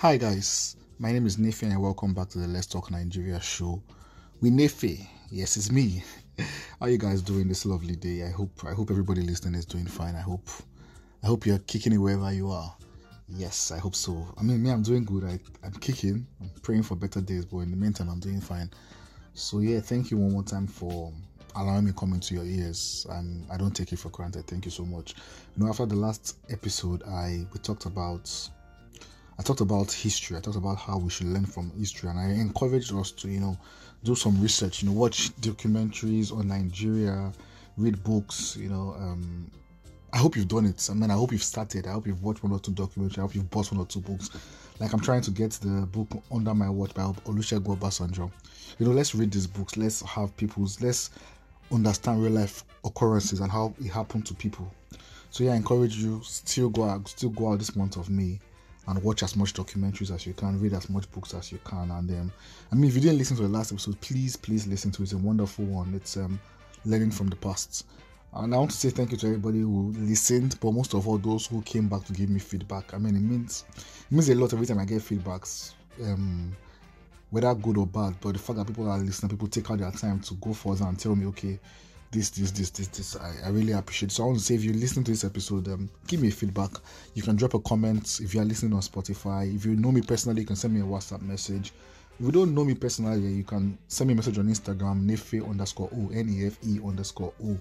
Hi guys, my name is Nefe and welcome back to the Let's Talk Nigeria show with Nefe. Yes, it's me. How you guys doing this lovely day? I hope I hope everybody listening is doing fine. I hope I hope you're kicking it wherever you are. Yes, I hope so. I mean, me, I'm doing good. I, I'm kicking. I'm praying for better days, but in the meantime, I'm doing fine. So yeah, thank you one more time for allowing me come into your ears, and I don't take it for granted. Thank you so much. You know, after the last episode, I we talked about I talked about history. I talked about how we should learn from history, and I encouraged us to, you know, do some research. You know, watch documentaries on Nigeria, read books. You know, um, I hope you've done it. I mean, I hope you've started. I hope you've watched one or two documentaries. I hope you've bought one or two books. Like I'm trying to get the book Under My Watch by Olusegun Obasanjo. You know, let's read these books. Let's have people's. Let's understand real life occurrences and how it happened to people. So yeah, I encourage you still go out, still go out this month of May and watch as much documentaries as you can, read as much books as you can. And um, I mean, if you didn't listen to the last episode, please, please listen to it. It's a wonderful one. It's um, learning from the past. And I want to say thank you to everybody who listened, but most of all those who came back to give me feedback. I mean, it means it means a lot every time I get feedbacks, um, whether good or bad. But the fact that people are listening, people take out their time to go further and tell me, okay, this, this, this, this, this. I, I really appreciate. It. So I want to say, if you listen to this episode, um, give me feedback. You can drop a comment if you are listening on Spotify. If you know me personally, you can send me a WhatsApp message. If you don't know me personally, you can send me a message on Instagram, nefe underscore o, n e f e underscore o,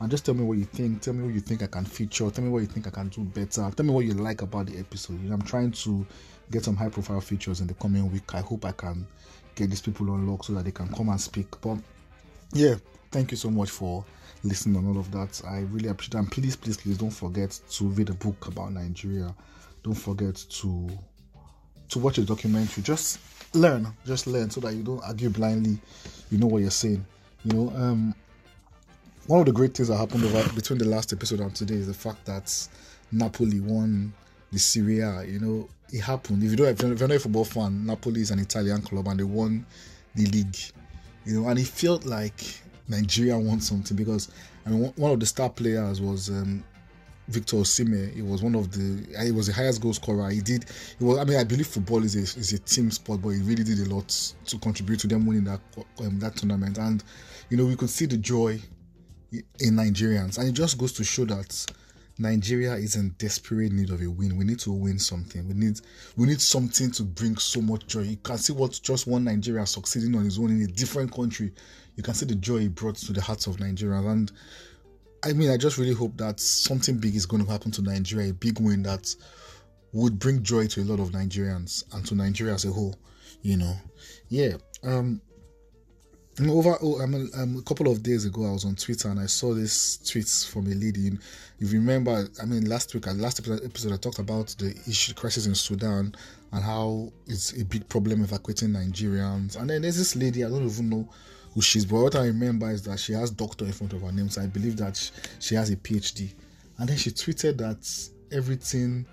and just tell me what you think. Tell me what you think I can feature. Tell me what you think I can do better. Tell me what you like about the episode. I'm trying to get some high profile features in the coming week. I hope I can get these people unlocked so that they can come and speak. But yeah, thank you so much for listening on all of that. I really appreciate it. And please, please, please don't forget to read a book about Nigeria. Don't forget to to watch a documentary. Just learn, just learn so that you don't argue blindly. You know what you're saying. You know, um one of the great things that happened over between the last episode and today is the fact that Napoli won the Serie A. You know, it happened. If you don't, if you're not a football fan, Napoli is an Italian club and they won the league. You know, and it felt like Nigeria won something because I mean one of the star players was um, Victor Osimhen. He was one of the he was the highest goal scorer. He did. He was. I mean, I believe football is a is a team sport, but he really did a lot to contribute to them winning that um, that tournament. And you know, we could see the joy in Nigerians, and it just goes to show that Nigeria is in desperate need of a win. We need to win something. We need we need something to bring so much joy. You can see what just one Nigeria succeeding on his own in a different country. You can see the joy he brought to the hearts of Nigerians. And I mean, I just really hope that something big is going to happen to Nigeria, a big win that would bring joy to a lot of Nigerians and to Nigeria as a whole. You know, yeah. Um, over oh, um, a couple of days ago, I was on Twitter and I saw this tweets from a lady. If you remember, I mean, last week, last episode, I talked about the issue crisis in Sudan and how it's a big problem evacuating Nigerians. And then there's this lady, I don't even know who she's, but what I remember is that she has doctor in front of her name, so I believe that she has a PhD. And then she tweeted that everything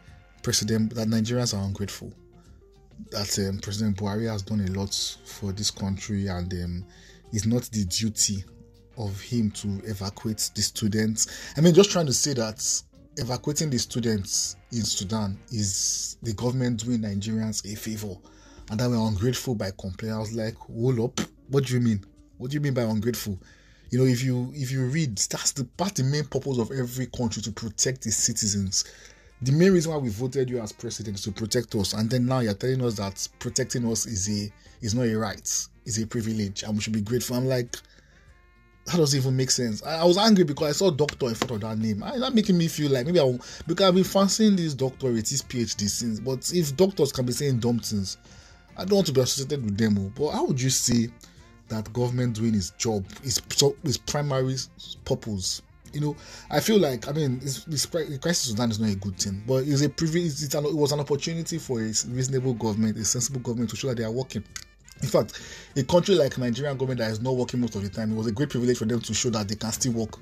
President that Nigerians are ungrateful. That um, President Buhari has done a lot for this country and um, it's not the duty of him to evacuate the students. I mean, just trying to say that evacuating the students in Sudan is the government doing Nigerians a favor and that we're ungrateful by complaining. I was like, hold up, what do you mean? What do you mean by ungrateful? You know, if you if you read, that's the part the main purpose of every country to protect its citizens. The main reason why we voted you as president is to protect us, and then now you're telling us that protecting us is a is not a right, is a privilege, and we should be grateful. I'm like, that doesn't even make sense. I, I was angry because I saw doctor in front of that name. I, that making me feel like maybe I will, because I've been fancying this doctor with his PhD since. But if doctors can be saying dumb things, I don't want to be associated with them. Oh. But how would you say that government doing its job, its, its primary purpose. You know, I feel like I mean, this, this crisis Sudan is not a good thing, but it's a privilege. It's an, it was an opportunity for a reasonable government, a sensible government, to show that they are working. In fact, a country like Nigerian government that is not working most of the time, it was a great privilege for them to show that they can still work.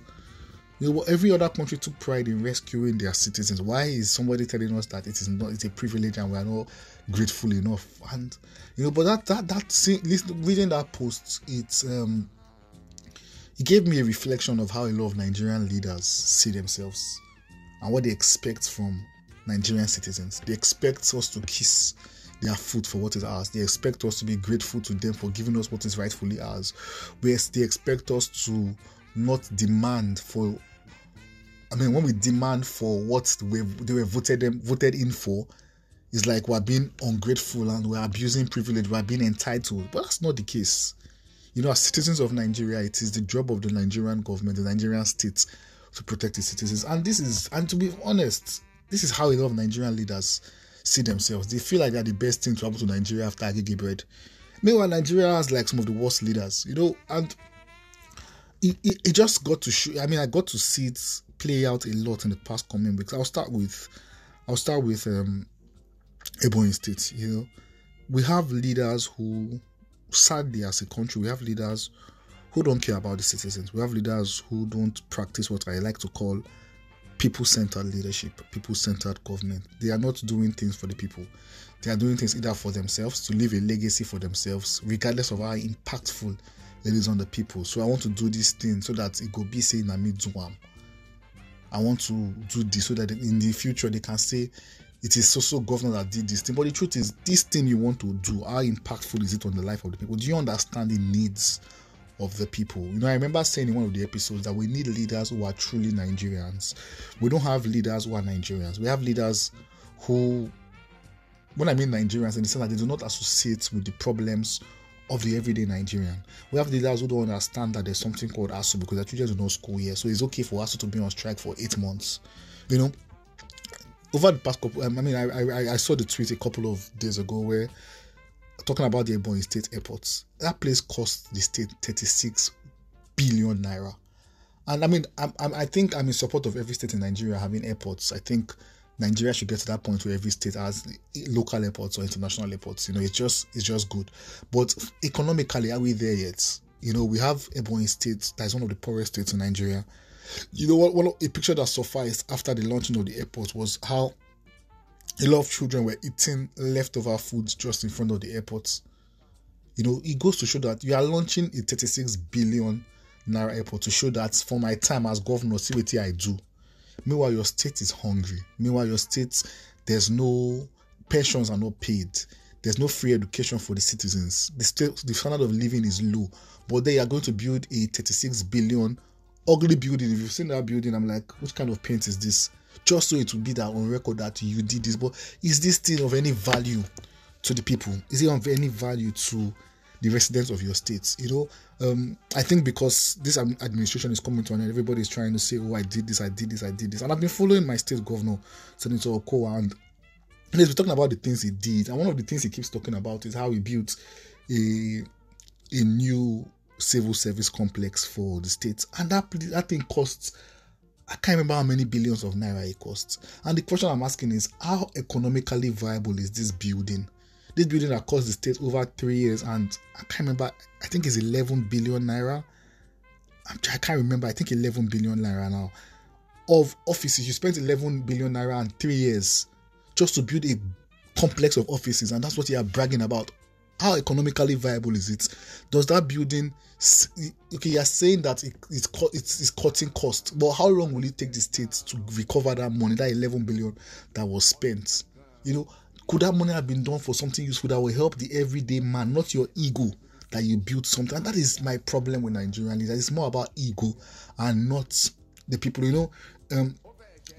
You know, every other country took pride in rescuing their citizens. Why is somebody telling us that it is not? It's a privilege and we are not grateful enough? And you know, but that that that reading that post, it's um, it gave me a reflection of how a lot of Nigerian leaders see themselves and what they expect from Nigerian citizens. They expect us to kiss their food for what is ours. They expect us to be grateful to them for giving us what is rightfully ours. Whereas they expect us to not demand for. I mean, when we demand for what we, they were voted them voted in for, it's like we're being ungrateful and we're abusing privilege. We're being entitled, but that's not the case. You know, as citizens of Nigeria, it is the job of the Nigerian government, the Nigerian state, to protect its citizens. And this is, and to be honest, this is how a lot of Nigerian leaders see themselves. They feel like they're the best thing to happen to Nigeria after Agege bread. Meanwhile, Nigeria has like some of the worst leaders, you know, and it, it, it just got to show. I mean, I got to see it play out a lot in the past coming weeks. I'll start with, I'll start with um, Ebonyi State. You know, we have leaders who, sadly, as a country, we have leaders who don't care about the citizens. We have leaders who don't practice what I like to call people centered leadership, people centered government. They are not doing things for the people. They are doing things either for themselves, to leave a legacy for themselves, regardless of how impactful it is on the people. So I want to do this thing so that it will be saying I one. I want to do this so that in the future they can say it is also governor that did this thing. But the truth is, this thing you want to do, how impactful is it on the life of the people? Do you understand the needs of the people. You know, I remember saying in one of the episodes that we need leaders who are truly Nigerians. We don't have leaders who are Nigerians. We have leaders who, when I mean Nigerians, in the sense that they do not associate with the problems of the everyday Nigerian. We have leaders who don't understand that there's something called ASUU because their children do not school here. So it's okay for ASUU to be on strike for eight months. You know, over the past couple, um, I mean, I, I, I saw the tweet a couple of days ago where talking about the Ebonyi State airports, that place cost the state 36 billion naira. And I mean, I'm, I'm, i think I'm in support of every state in Nigeria having airports. I think Nigeria should get to that point where every state has local airports or international airports. You know, it's just it's just good. But economically, are we there yet? You know, we have Ebonyi State that is one of the poorest states in Nigeria. You know what? One a picture that sufficed after the launching of the airport was how a lot of children were eating leftover foods just in front of the airport. You know, it goes to show that you are launching a 36 billion naira airport to show that for my time as governor, see what I do. Meanwhile, your state is hungry. Meanwhile, your state there's no pensions are not paid. There's no free education for the citizens. The state, the standard of living is low. But they are going to build a 36 billion ugly building. If you've seen that building, I'm like, which kind of paint is this? just so it will be that on record that you did this. But is this thing of any value to the people? Is it of any value to the residents of your states? You know, um, I think because this administration is coming to an end, everybody is trying to say, "Oh, I did this, I did this, I did this," and I've been following my state governor, Senator Okowa, and he's been talking about the things he did, and one of the things he keeps talking about is how he built a a new civil service complex for the states, and that that thing costs I can't remember how many billions of naira it costs. And the question I'm asking is how economically viable is this building? This building that cost the state over three years, and I can't remember, I think it's 11 billion naira. I can't remember, I think 11 billion naira now. Of offices, you spent 11 billion naira in three years just to build a complex of offices, and that's what you are bragging about how economically viable is it? Does that building okay? You're saying that it, it's it's, cutting cost, but how long will it take the state to recover that money, that 11 billion that was spent? You know, could that money have been done for something useful that will help the everyday man, not your ego? That you built something, and that is my problem with Nigerian leaders. It's more about ego and not the people. You know, um,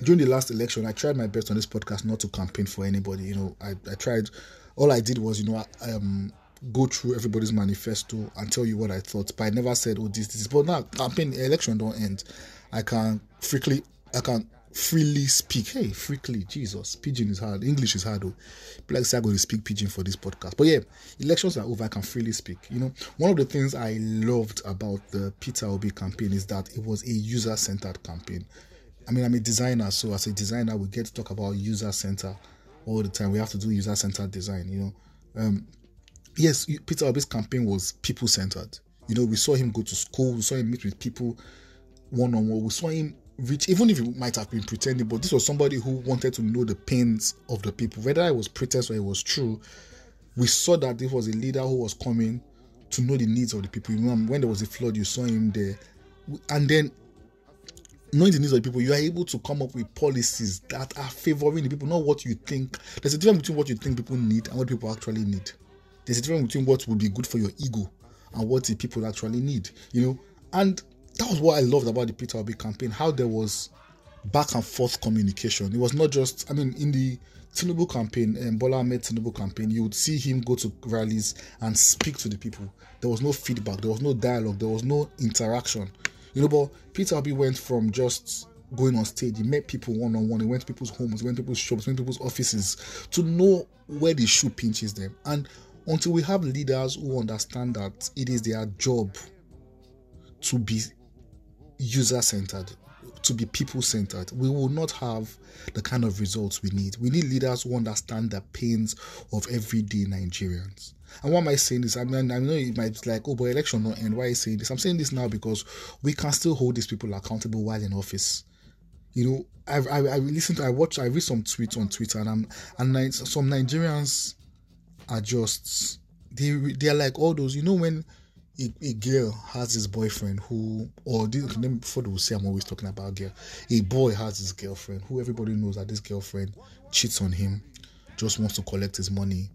during the last election, I tried my best on this podcast not to campaign for anybody. You know, I, I tried all I did was, you know, um, go through everybody's manifesto and tell you what I thought. But I never said, oh, this, this. But now, campaign election don't end. I can freely, I can freely speak. Hey, freely, Jesus, pidgin is hard. English is hard. Though. Like I'm going to speak pidgin for this podcast. But yeah, elections are over. I can freely speak. You know, one of the things I loved about the Peter Obi campaign is that it was a user-centered campaign. I mean, I'm a designer, so as a designer, we get to talk about user-centered all the time. We have to do user centered design, you know. Um, yes, Peter Obi's campaign was people centered. You know, we saw him go to school, we saw him meet with people one on one, we saw him reach, even if he might have been pretending, but this was somebody who wanted to know the pains of the people, whether it was pretense or it was true. We saw that this was a leader who was coming to know the needs of the people. You know, when there was a flood, you saw him there, and then knowing the needs of the people, you are able to come up with policies that are favoring the people, not what you think. There's a difference between what you think people need and what people actually need. There's a difference between what would be good for your ego and what the people actually need, you know. And that was what I loved about the Peter Obi campaign, how there was back and forth communication. It was not just, I mean, in the Tinubu campaign, um, Bola Ahmed Tinubu campaign, you would see him go to rallies and speak to the people. There was no feedback, there was no dialogue, there was no interaction. You know, but Peter Obi went from just going on stage, he met people one on one, he went to people's homes, went to people's shops, went to people's offices to know where the shoe pinches them. And until we have leaders who understand that it is their job to be user centered, to be people centered, we will not have the kind of results we need. We need leaders who understand the pains of everyday Nigerians. And why am I saying this? I mean, I know it might be like, oh, but election not end. Why are you saying this? I'm saying this now because we can still hold these people accountable while in office. You know, I I, I listened, to, I watched, I read some tweets on Twitter, and I'm and I, some Nigerians are just they they're like all those. You know when a, a girl has his boyfriend who, or this, before they will say I'm always talking about girl, a boy has his girlfriend who everybody knows that this girlfriend cheats on him, just wants to collect his money,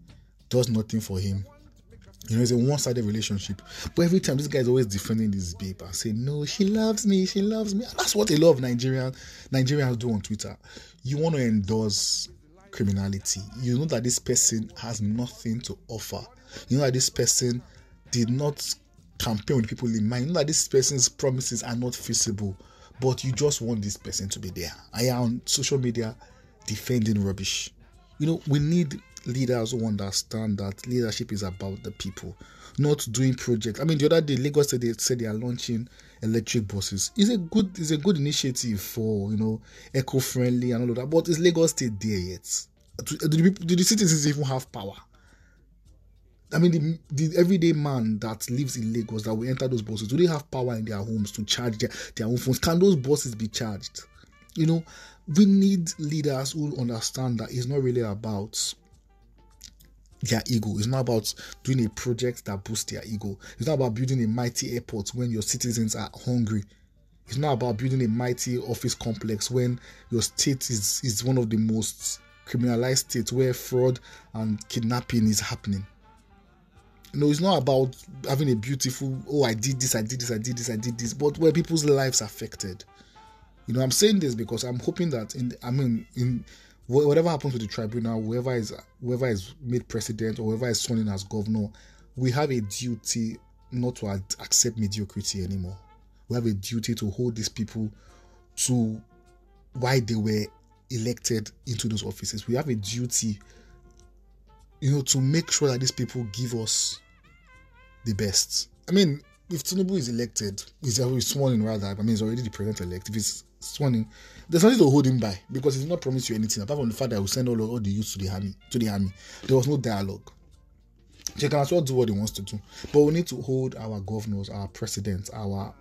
does nothing for him. You know, it's a one-sided relationship. But every time this guy is always defending this babe and saying, "No, she loves me. She loves me." And that's what a lot of Nigerian Nigerians do on Twitter. You want to endorse criminality. You know that this person has nothing to offer. You know that this person did not campaign with people in mind. You know that this person's promises are not feasible, but you just want this person to be there. I am on social media defending rubbish. You know, we need leaders who understand that leadership is about the people, not doing projects. I mean, the other day, Lagos said they said they are launching electric buses. It's a good, it's a good initiative for you know eco-friendly and all of that. But is Lagos State there yet? Do, do, do the citizens even have power? I mean, the, the, everyday man that lives in Lagos that will enter those buses, do they have power in their homes to charge their, their own phones? Can those buses be charged? You know, we need leaders who understand that it's not really about their ego. It's not about doing a project that boosts their ego. It's not about building a mighty airport when your citizens are hungry. It's not about building a mighty office complex when your state is, is one of the most criminalized states where fraud and kidnapping is happening. Know, it's not about having a beautiful, oh, I did this, I did this, I did this, I did this, but where people's lives affected. You know, I'm saying this because I'm hoping that in, I mean, in whatever happens with the tribunal, whoever is whoever is made president or whoever is sworn in as governor, we have a duty not to ad- accept mediocrity anymore. We have a duty to hold these people to why they were elected into those offices. We have a duty you know, to make sure that these people give us the best. I mean, if Tinubu is elected, already sworn in rather, I mean, he's already the president elect. If he's sworn in, there's nothing to hold him by because he's not promised you anything apart from the fact that he will send all, all the youth to the army. To the army, there was no dialogue. He can as well do what he wants to do, but we need to hold our governors, our presidents, our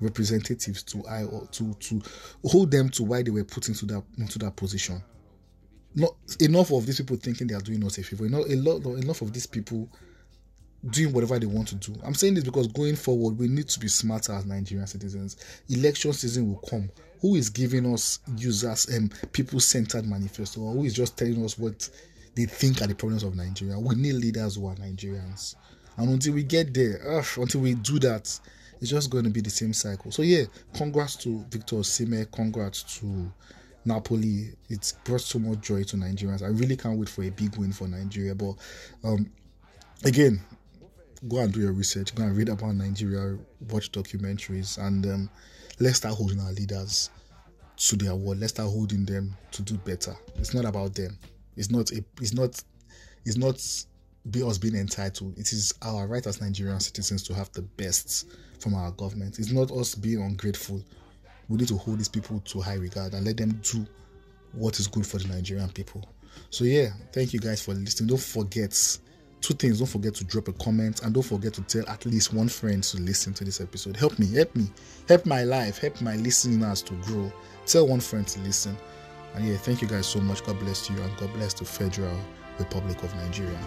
representatives to I to to hold them to why they were put into that into that position not enough of these people thinking they are doing us a favor. Enough, a lot, enough of these people doing whatever they want to do. I'm saying this because going forward, we need to be smarter as Nigerian citizens. Election season will come. Who is giving us users and um, people-centered manifesto, or who is just telling us what they think are the problems of Nigeria? We need leaders who are Nigerians. And until we get there, ugh, until we do that, it's just going to be the same cycle. So yeah, congrats to Victor Osimhen. Congrats to Napoli. It's brought so much joy to Nigerians. I really can't wait for a big win for Nigeria. But um, again, go and do your research. Go and read about Nigeria. Watch documentaries, and um, let's start holding our leaders to their word. Let's start holding them to do better. It's not about them. It's not a. It's not. It's not be us being entitled. It is our right as Nigerian citizens to have the best from our government. It's not us being ungrateful we need to hold these people to high regard and let them do what is good for the Nigerian people. So yeah, thank you guys for listening. Don't forget two things. Don't forget to drop a comment and don't forget to tell at least one friend to listen to this episode. Help me, help me, help my life, help my listeners to grow. Tell one friend to listen. And yeah, thank you guys so much. God bless you and God bless the Federal Republic of Nigeria.